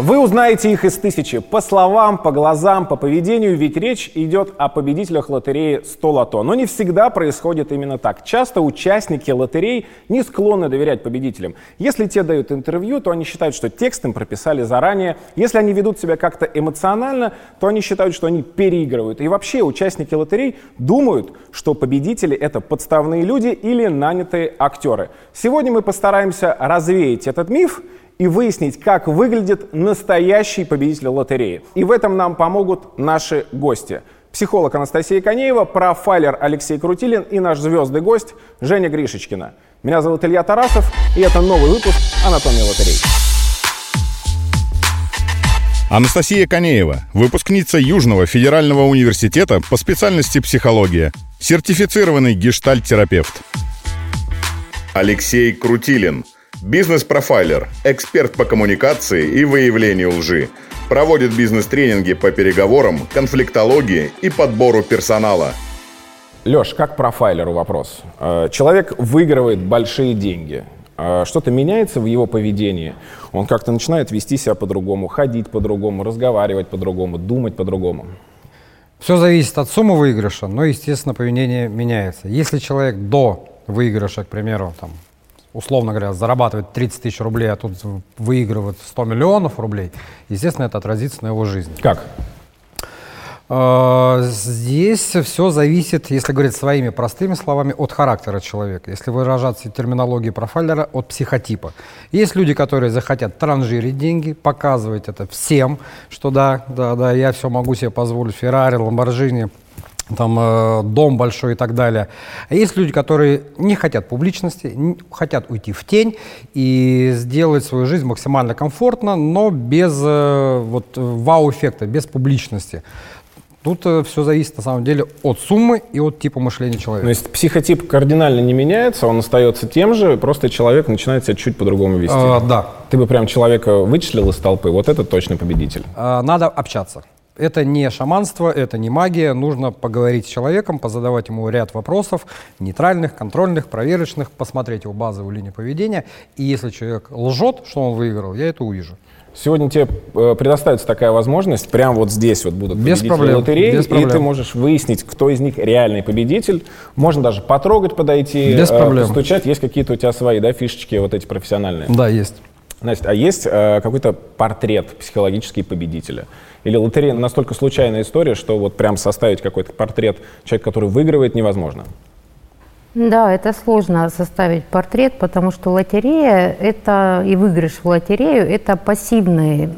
Вы узнаете их из тысячи. По словам, по глазам, по поведению, ведь речь идет о победителях лотереи 100 лото. Но не всегда происходит именно так. Часто участники лотерей не склонны доверять победителям. Если те дают интервью, то они считают, что текст им прописали заранее. Если они ведут себя как-то эмоционально, то они считают, что они переигрывают. И вообще участники лотерей думают, что победители — это подставные люди или нанятые актеры. Сегодня мы постараемся развеять этот миф и выяснить, как выглядит настоящий победитель лотереи. И в этом нам помогут наши гости. Психолог Анастасия Конеева, профайлер Алексей Крутилин и наш звездный гость Женя Гришечкина. Меня зовут Илья Тарасов, и это новый выпуск «Анатомия лотерей». Анастасия Конеева, выпускница Южного федерального университета по специальности психология, сертифицированный гештальт-терапевт. Алексей Крутилин – Бизнес-профайлер, эксперт по коммуникации и выявлению лжи. Проводит бизнес-тренинги по переговорам, конфликтологии и подбору персонала. Леш, как профайлеру вопрос. Э, человек выигрывает большие деньги. Э, что-то меняется в его поведении. Он как-то начинает вести себя по-другому, ходить по-другому, разговаривать по-другому, думать по-другому. Все зависит от суммы выигрыша, но, естественно, поведение меняется. Если человек до выигрыша, к примеру, там, условно говоря, зарабатывает 30 тысяч рублей, а тут выигрывает 100 миллионов рублей, естественно, это отразится на его жизни. Как? А, здесь все зависит, если говорить своими простыми словами, от характера человека. Если выражаться терминологией профайлера, от психотипа. Есть люди, которые захотят транжирить деньги, показывать это всем, что да, да, да, я все могу себе позволить, Феррари, Ламборджини, там э, дом большой и так далее. А есть люди, которые не хотят публичности, не, хотят уйти в тень и сделать свою жизнь максимально комфортно, но без э, вот вау-эффекта, без публичности. Тут э, все зависит на самом деле от суммы и от типа мышления человека. То есть психотип кардинально не меняется, он остается тем же, просто человек начинает себя чуть по-другому вести. А, да. Ты бы прям человека вычислил из толпы, вот это точно победитель. А, надо общаться. Это не шаманство, это не магия. Нужно поговорить с человеком, позадавать ему ряд вопросов, нейтральных, контрольных, проверочных, посмотреть его базовую линию поведения. И если человек лжет, что он выиграл, я это увижу. Сегодня тебе э, предоставится такая возможность, прямо вот здесь вот будут без проблем, лотереи, без проблем. и ты можешь выяснить, кто из них реальный победитель. Можно даже потрогать, подойти, без э, проблем. постучать. Есть какие-то у тебя свои да, фишечки вот эти профессиональные? Да, есть. Настя, а есть э, какой-то портрет психологический победителя? Или лотерея настолько случайная история, что вот прям составить какой-то портрет человека, который выигрывает, невозможно? Да, это сложно составить портрет, потому что лотерея это и выигрыш в лотерею это пассивный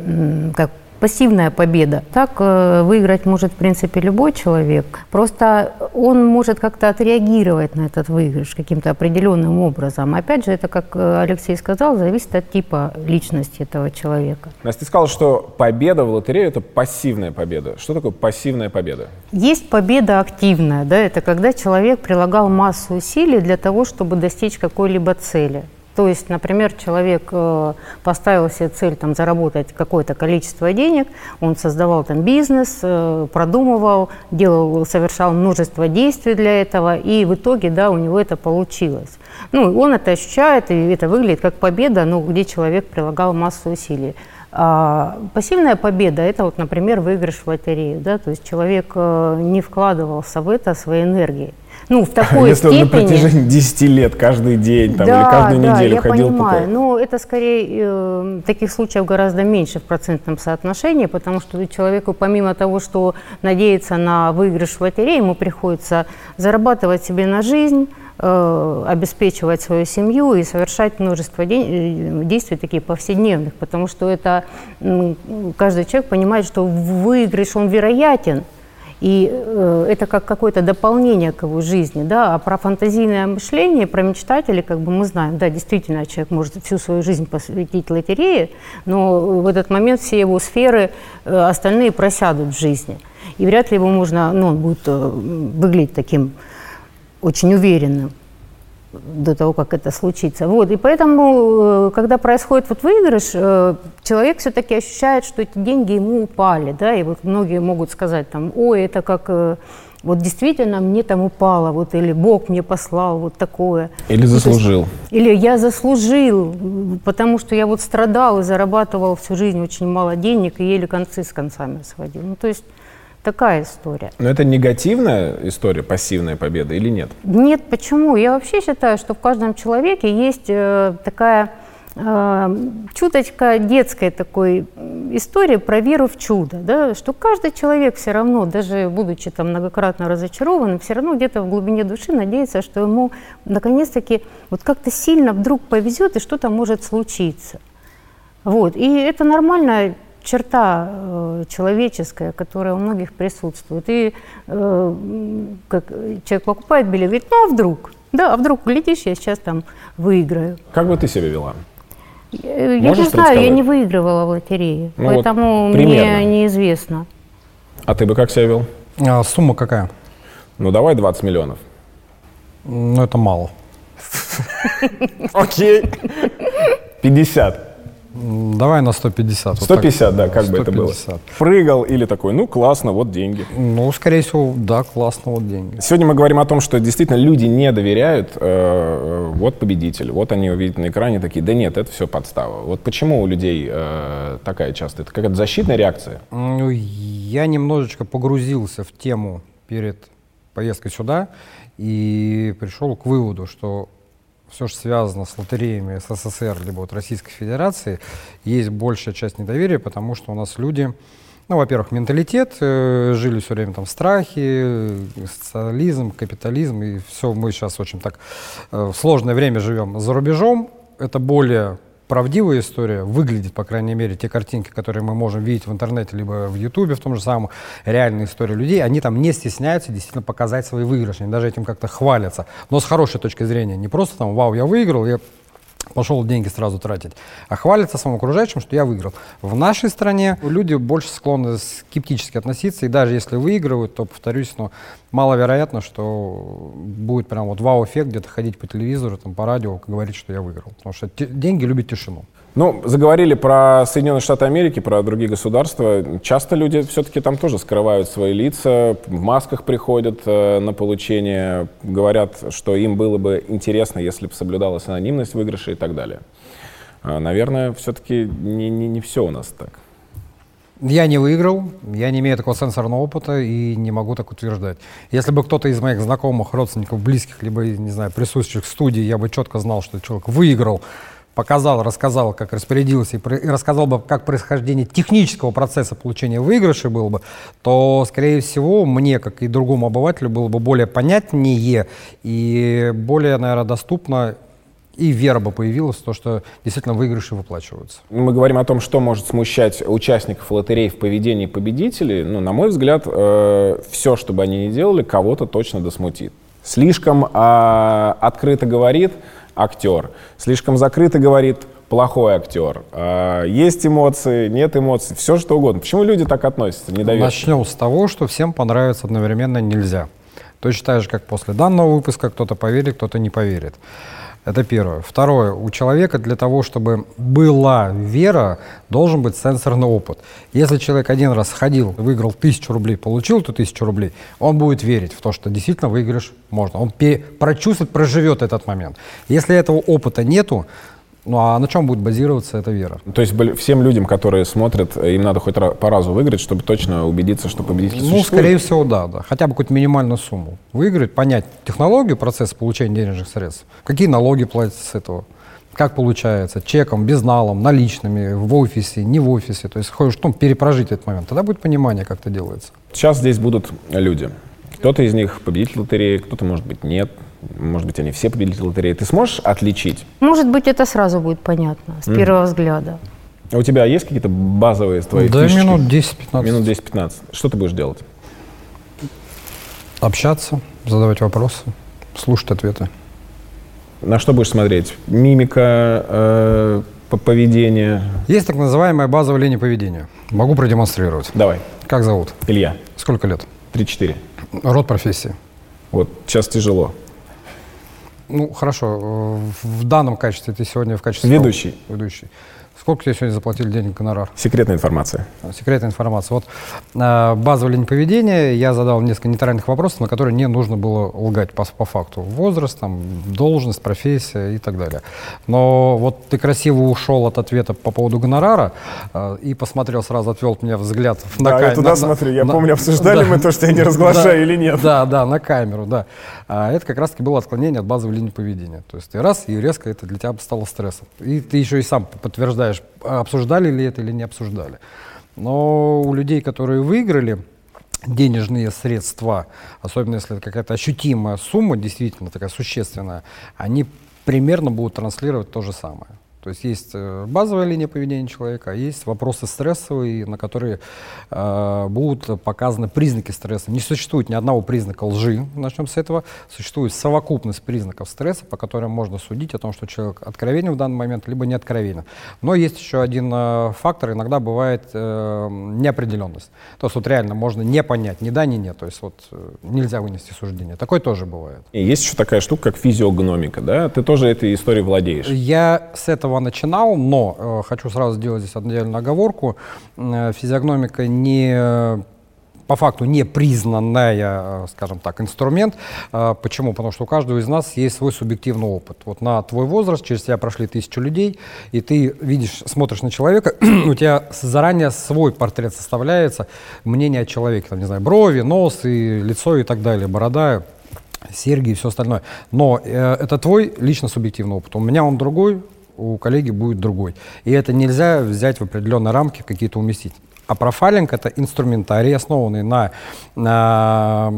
как пассивная победа. Так э, выиграть может, в принципе, любой человек. Просто он может как-то отреагировать на этот выигрыш каким-то определенным образом. Опять же, это, как э, Алексей сказал, зависит от типа личности этого человека. Настя, ты сказал, что победа в лотерею – это пассивная победа. Что такое пассивная победа? Есть победа активная. Да? Это когда человек прилагал массу усилий для того, чтобы достичь какой-либо цели. То есть, например, человек э, поставил себе цель там, заработать какое-то количество денег, он создавал там бизнес, э, продумывал, делал, совершал множество действий для этого, и в итоге да, у него это получилось. Ну, он это ощущает, и это выглядит как победа, ну, где человек прилагал массу усилий. А пассивная победа – это, вот, например, выигрыш в лотерею. Да? То есть человек э, не вкладывался в это своей энергией ну, в такой Если степени... он на протяжении 10 лет, каждый день там, да, или каждую да, неделю я ходил понимаю. по Но это скорее, э, таких случаев гораздо меньше в процентном соотношении, потому что человеку помимо того, что надеяться на выигрыш в лотерее, ему приходится зарабатывать себе на жизнь, э, обеспечивать свою семью и совершать множество э, действий таких повседневных, потому что это каждый человек понимает, что выигрыш он вероятен, и э, это как какое-то дополнение к его жизни, да, а про фантазийное мышление, про мечтателей, как бы мы знаем, да, действительно, человек может всю свою жизнь посвятить лотерее, но в этот момент все его сферы э, остальные просядут в жизни. И вряд ли его можно, ну, он будет э, выглядеть таким очень уверенным до того, как это случится. Вот, и поэтому, э, когда происходит вот выигрыш, э, человек все-таки ощущает, что эти деньги ему упали, да, и вот многие могут сказать там, ой, это как э, вот действительно мне там упало, вот или Бог мне послал вот такое. Или заслужил. Или я заслужил, потому что я вот страдал и зарабатывал всю жизнь очень мало денег и еле концы с концами сводил. Ну, то есть такая история. Но это негативная история, пассивная победа или нет? Нет, почему? Я вообще считаю, что в каждом человеке есть э, такая э, чуточка детской такой истории про веру в чудо, да, что каждый человек все равно, даже будучи там многократно разочарованным, все равно где-то в глубине души надеется, что ему наконец-таки вот как-то сильно вдруг повезет и что-то может случиться. Вот. И это нормальная черта э, человеческая, которая у многих присутствует. И э, как человек покупает билет, говорит, ну а вдруг? Да, а вдруг, глядишь, я сейчас там выиграю. Как бы ты себя вела? Я, я не знаю, я не выигрывала в лотерее, ну поэтому вот мне неизвестно. А ты бы как себя вел? А, сумма какая? Ну давай 20 миллионов. Ну это мало. Окей. 50. Давай на 150. 150, вот да, как 150. бы это было. Прыгал или такой, ну классно, вот деньги. Ну, скорее всего, да, классно, вот деньги. Сегодня мы говорим о том, что действительно люди не доверяют, э, э, вот победитель, вот они увидят на экране такие, да нет, это все подстава. Вот почему у людей э, такая часто? Это какая-то защитная реакция? Ну, я немножечко погрузился в тему перед поездкой сюда и пришел к выводу, что все, что связано с лотереями СССР либо вот Российской Федерации, есть большая часть недоверия, потому что у нас люди, ну, во-первых, менталитет, э, жили все время там в страхе, социализм, капитализм, и все, мы сейчас очень так э, в сложное время живем за рубежом, это более правдивая история, выглядит, по крайней мере, те картинки, которые мы можем видеть в интернете, либо в Ютубе, в том же самом, реальные истории людей, они там не стесняются действительно показать свои выигрыши, они даже этим как-то хвалятся, но с хорошей точки зрения, не просто там, вау, я выиграл, я пошел деньги сразу тратить, а хвалится самым окружающим, что я выиграл. В нашей стране люди больше склонны скептически относиться, и даже если выигрывают, то, повторюсь, но маловероятно, что будет прям вот вау-эффект где-то ходить по телевизору, там, по радио, говорить, что я выиграл. Потому что деньги любят тишину. Ну, заговорили про Соединенные Штаты Америки, про другие государства. Часто люди все-таки там тоже скрывают свои лица, в масках приходят э, на получение, говорят, что им было бы интересно, если бы соблюдалась анонимность выигрыша и так далее. А, наверное, все-таки не, не, не все у нас так. Я не выиграл, я не имею такого сенсорного опыта и не могу так утверждать. Если бы кто-то из моих знакомых, родственников, близких, либо, не знаю, присутствующих в студии, я бы четко знал, что человек выиграл, показал, рассказал, как распорядился, и, рассказал бы, как происхождение технического процесса получения выигрыша было бы, то, скорее всего, мне, как и другому обывателю, было бы более понятнее и более, наверное, доступно и вера бы появилась в то, что действительно выигрыши выплачиваются. Мы говорим о том, что может смущать участников лотерей в поведении победителей. Ну, на мой взгляд, э, все, что бы они ни делали, кого-то точно досмутит. Слишком э, открыто говорит, актер. Слишком закрыто говорит плохой актер. А, есть эмоции, нет эмоций, все что угодно. Почему люди так относятся, недоверчиво? Начнем с того, что всем понравится одновременно нельзя. Точно так же, как после данного выпуска кто-то поверит, кто-то не поверит. Это первое. Второе. У человека для того, чтобы была вера, должен быть сенсорный опыт. Если человек один раз сходил, выиграл тысячу рублей, получил эту тысячу рублей, он будет верить в то, что действительно выигрыш можно. Он прочувствует, проживет этот момент. Если этого опыта нету, ну а на чем будет базироваться эта вера? То есть всем людям, которые смотрят, им надо хоть по разу выиграть, чтобы точно убедиться, что победитель ну, существует? Ну, скорее всего, да, да. Хотя бы какую-то минимальную сумму. Выиграть, понять технологию процесса получения денежных средств, какие налоги платятся с этого, как получается, чеком, безналом, наличными, в офисе, не в офисе. То есть хочешь ну, перепрожить этот момент. Тогда будет понимание, как это делается. Сейчас здесь будут люди. Кто-то из них победитель лотереи, кто-то, может быть, нет может быть, они все победители лотереи. Ты сможешь отличить? Может быть, это сразу будет понятно с mm. первого взгляда. А у тебя есть какие-то базовые твои Да, фишки? минут 10-15. Минут 10-15. Что ты будешь делать? Общаться, задавать вопросы, слушать ответы. На что будешь смотреть? Мимика, э, поведение? Есть так называемая базовая линия поведения. Могу продемонстрировать. Давай. Как зовут? Илья. Сколько лет? 3-4. Род профессии? Вот сейчас тяжело. Ну, хорошо. В данном качестве ты сегодня в качестве... Ведущий. Ведущий. Сколько тебе сегодня заплатили денег гонорар? Секретная информация. Секретная информация. Вот э, базовая линия поведения, я задал несколько нейтральных вопросов, на которые не нужно было лгать по, по факту. Возраст, там, должность, профессия и так далее. Но вот ты красиво ушел от ответа по поводу гонорара э, и посмотрел, сразу отвел меня взгляд на камеру. Да, я туда на, смотрю. Я на, помню, обсуждали да, мы то, что я не разглашаю да, или нет. Да, да, на камеру, да. А это как раз-таки было отклонение от базовой линии поведения. То есть ты раз, и резко это для тебя стало стрессом. И ты еще и сам подтверждаешь знаешь, обсуждали ли это или не обсуждали. Но у людей, которые выиграли денежные средства, особенно если это какая-то ощутимая сумма, действительно такая существенная, они примерно будут транслировать то же самое. То есть есть э, базовая линия поведения человека, а есть вопросы стрессовые, на которые э, будут показаны признаки стресса. Не существует ни одного признака лжи, начнем с этого. Существует совокупность признаков стресса, по которым можно судить о том, что человек откровенен в данный момент, либо не откровенен. Но есть еще один э, фактор, иногда бывает э, неопределенность. То есть вот реально можно не понять ни да, ни нет. То есть вот э, нельзя вынести суждение. Такое тоже бывает. И есть еще такая штука, как физиогномика, да? Ты тоже этой историей владеешь? Я с этого этого начинал, но э, хочу сразу сделать здесь отдельную оговорку. Э, физиогномика не по факту не признанная, э, скажем так, инструмент. Э, почему? Потому что у каждого из нас есть свой субъективный опыт. Вот на твой возраст через тебя прошли тысячу людей, и ты видишь, смотришь на человека, у тебя заранее свой портрет составляется, мнение о человеке, там, не знаю, брови, нос и лицо и так далее, борода, серьги и все остальное. Но э, это твой лично субъективный опыт. У меня он другой, у коллеги будет другой. И это нельзя взять в определенные рамки какие-то уместить. А профайлинг — это инструментарий, основанный на, на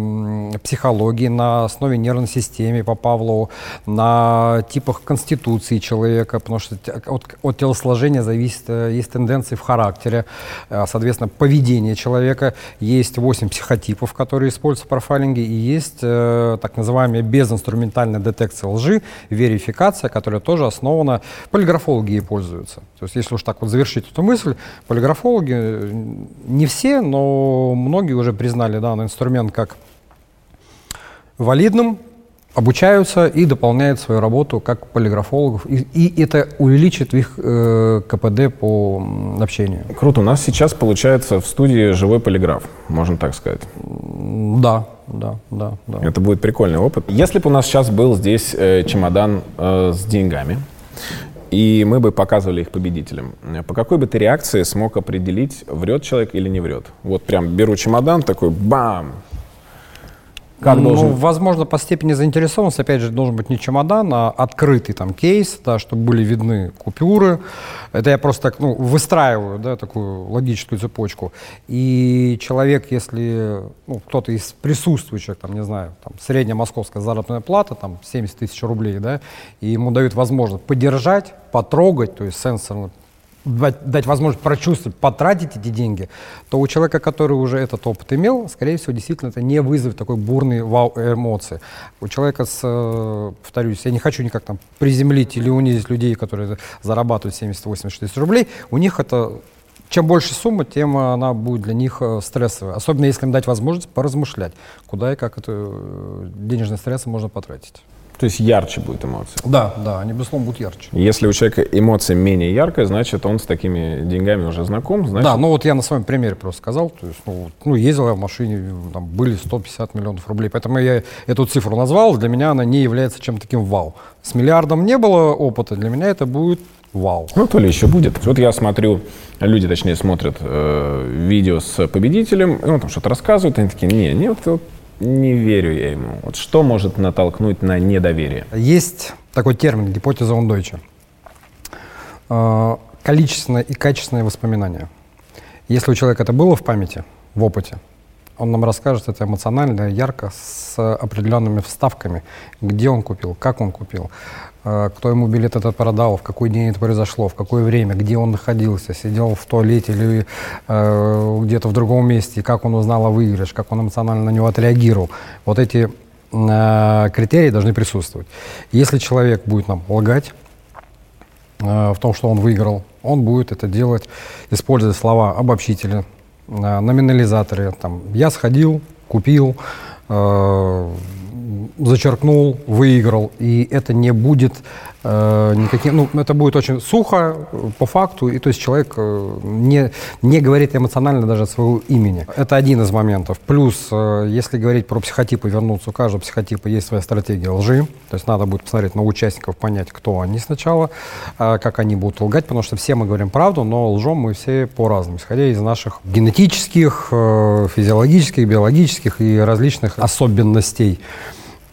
психологии, на основе нервной системы по Павлову, на типах конституции человека, потому что от, от телосложения зависит, э, есть тенденции в характере, э, соответственно, поведение человека. Есть 8 психотипов, которые используются в профайлинге, и есть э, так называемая безинструментальная детекция лжи, верификация, которая тоже основана, полиграфологи ей пользуются. То есть если уж так вот завершить эту мысль, полиграфологи не все, но многие уже признали данный инструмент как валидным, обучаются и дополняют свою работу как полиграфологов, и, и это увеличит их э, КПД по общению. Круто. У нас сейчас получается в студии живой полиграф, можно так сказать. Да, да, да, да. Это будет прикольный опыт. Если бы у нас сейчас был здесь э, чемодан э, с деньгами, и мы бы показывали их победителям. По какой бы ты реакции смог определить, врет человек или не врет? Вот прям беру чемодан, такой бам, как ну, должен... возможно, по степени заинтересованности, опять же, должен быть не чемодан, а открытый там кейс, да, чтобы были видны купюры. Это я просто так, ну, выстраиваю, да, такую логическую цепочку. И человек, если, ну, кто-то из присутствующих, там, не знаю, там, средняя московская заработная плата, там, 70 тысяч рублей, да, и ему дают возможность подержать, потрогать, то есть сенсорно дать возможность прочувствовать, потратить эти деньги, то у человека, который уже этот опыт имел, скорее всего, действительно это не вызовет такой бурный вау эмоции. У человека с, э, повторюсь, я не хочу никак там приземлить или унизить людей, которые зарабатывают 70-80 тысяч рублей, у них это чем больше сумма, тем она будет для них э, стрессовая. Особенно если им дать возможность поразмышлять, куда и как это э, денежные стрессы можно потратить. То есть ярче будет эмоция. Да, да, они, безусловно, будут ярче. Если у человека эмоция менее яркая, значит, он с такими деньгами уже знаком. Значит... Да, ну вот я на своем примере просто сказал. То есть, ну, ну, ездил я в машине, там были 150 миллионов рублей. Поэтому я эту цифру назвал. Для меня она не является чем-то таким вау. С миллиардом не было опыта, для меня это будет вау. Ну, то ли еще будет. Вот я смотрю, люди, точнее, смотрят э, видео с победителем, и он там что-то рассказывает, и они такие, не, не, вот, вот не верю я ему. Вот что может натолкнуть на недоверие? Есть такой термин, гипотеза Ондойча. Количественное и качественное воспоминание. Если у человека это было в памяти, в опыте, он нам расскажет это эмоционально, ярко, с определенными вставками, где он купил, как он купил, кто ему билет этот продал, в какой день это произошло, в какое время, где он находился, сидел в туалете или э, где-то в другом месте, как он узнал о выигрыше, как он эмоционально на него отреагировал. Вот эти э, критерии должны присутствовать. Если человек будет нам лгать э, в том, что он выиграл, он будет это делать, используя слова обобщителя, номинализаторы. Там, я сходил, купил, э, зачеркнул, выиграл, и это не будет э, никаким, ну, это будет очень сухо по факту, и то есть человек э, не, не говорит эмоционально даже своего имени. Это один из моментов. Плюс, э, если говорить про психотипы, вернуться, у каждого психотипа есть своя стратегия лжи, то есть надо будет посмотреть на участников, понять, кто они сначала, э, как они будут лгать, потому что все мы говорим правду, но лжем мы все по-разному, исходя из наших генетических, э, физиологических, биологических и различных особенностей.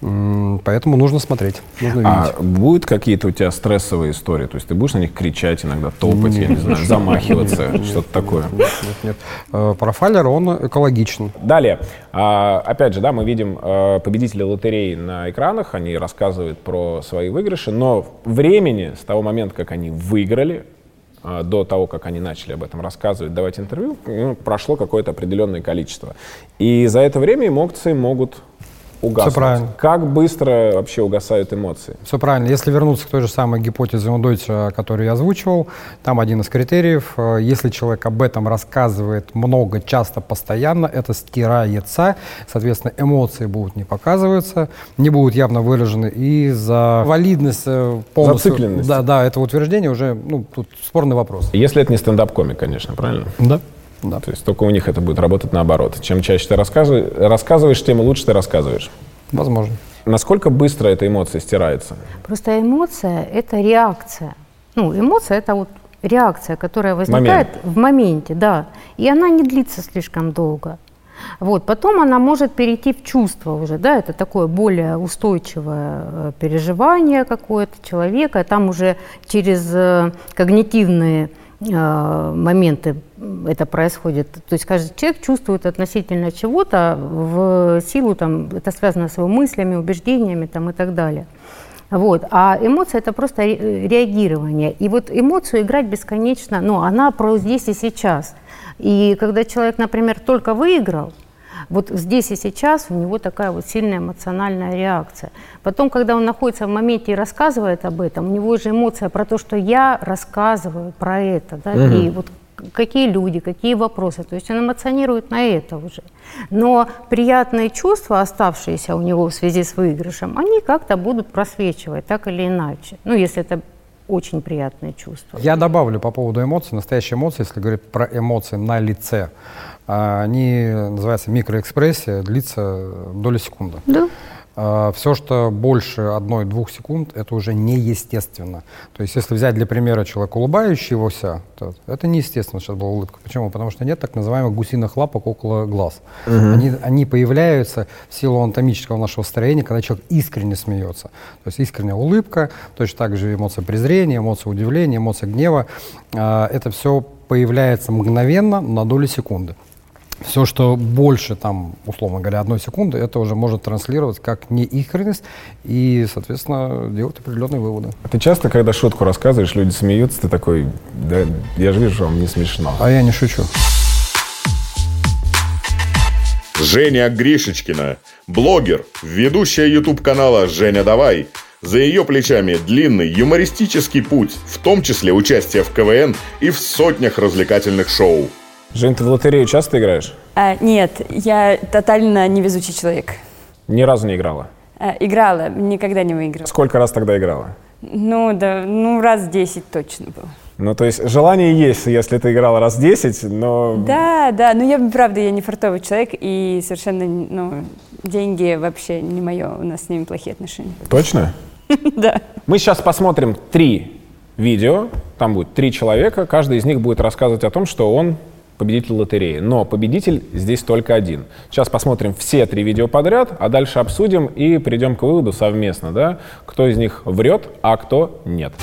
Поэтому нужно смотреть, нужно видеть. А будут какие-то у тебя стрессовые истории? То есть ты будешь на них кричать иногда, топать, я не знаю, замахиваться, что-то такое? Нет, нет, нет. Э, профайлер, он экологичен. Далее. А, опять же, да, мы видим э, победителей лотерей на экранах, они рассказывают про свои выигрыши, но времени с того момента, как они выиграли, э, до того, как они начали об этом рассказывать, давать интервью, ну, прошло какое-то определенное количество. И за это время эмоции могут угаснуть. Все правильно. Как быстро вообще угасают эмоции? Все правильно. Если вернуться к той же самой гипотезе Дойча, которую я озвучивал, там один из критериев, э, если человек об этом рассказывает много, часто, постоянно, это стирается, соответственно, эмоции будут не показываться, не будут явно выражены, и за валидность э, полностью... Зацикленность. Да, да, это утверждение уже, ну, тут спорный вопрос. Если это не стендап-комик, конечно, правильно? Да. Да. То есть только у них это будет работать наоборот. Чем чаще ты рассказываешь, тем лучше ты рассказываешь. Возможно. Насколько быстро эта эмоция стирается? Просто эмоция – это реакция. Ну, эмоция – это вот реакция, которая возникает Момент. в моменте, да. И она не длится слишком долго. Вот. Потом она может перейти в чувство уже, да, это такое более устойчивое э, переживание какое-то человека, там уже через э, когнитивные моменты это происходит. То есть каждый человек чувствует относительно чего-то в силу, там, это связано с его мыслями, убеждениями там, и так далее. Вот. А эмоция – это просто реагирование. И вот эмоцию играть бесконечно, ну, она про здесь и сейчас. И когда человек, например, только выиграл – вот здесь и сейчас у него такая вот сильная эмоциональная реакция. Потом, когда он находится в моменте и рассказывает об этом, у него же эмоция про то, что я рассказываю про это, да, угу. и вот какие люди, какие вопросы. То есть он эмоционирует на это уже. Но приятные чувства, оставшиеся у него в связи с выигрышем, они как-то будут просвечивать, так или иначе. Ну, если это очень приятные чувства. Я добавлю по поводу эмоций. Настоящие эмоции, если говорить про эмоции на лице, они называются микроэкспрессия, длится доли секунды. Да. А, Все, что больше одной-двух секунд, это уже неестественно. То есть, если взять для примера человека улыбающегося, то это неестественно, сейчас была улыбка. Почему? Потому что нет так называемых гусиных лапок около глаз. Угу. Они, они появляются в силу анатомического нашего строения, когда человек искренне смеется. То есть искренняя улыбка, точно так же эмоция презрения, эмоция удивления, эмоция гнева. А, это все появляется мгновенно на долю секунды. Все, что больше, там, условно говоря, одной секунды, это уже может транслировать как неискренность и, соответственно, делать определенные выводы. А ты часто, когда шутку рассказываешь, люди смеются, ты такой, да, я же вижу, вам не смешно. А я не шучу. Женя Гришечкина, блогер, ведущая YouTube-канала «Женя, давай». За ее плечами длинный юмористический путь, в том числе участие в КВН и в сотнях развлекательных шоу. Жень, ты в лотерею часто играешь? А, нет, я тотально невезучий человек. Ни разу не играла? А, играла, никогда не выиграла. Сколько раз тогда играла? Ну, да, ну, раз 10 точно было. Ну, то есть желание есть, если ты играла раз 10, но... Да, да, ну я, правда, я не фартовый человек, и совершенно, ну, деньги вообще не мое, у нас с ними плохие отношения. Точно? Да. Мы сейчас посмотрим три видео, там будет три человека, каждый из них будет рассказывать о том, что он победитель лотереи. Но победитель здесь только один. Сейчас посмотрим все три видео подряд, а дальше обсудим и придем к выводу совместно, да, кто из них врет, а кто нет.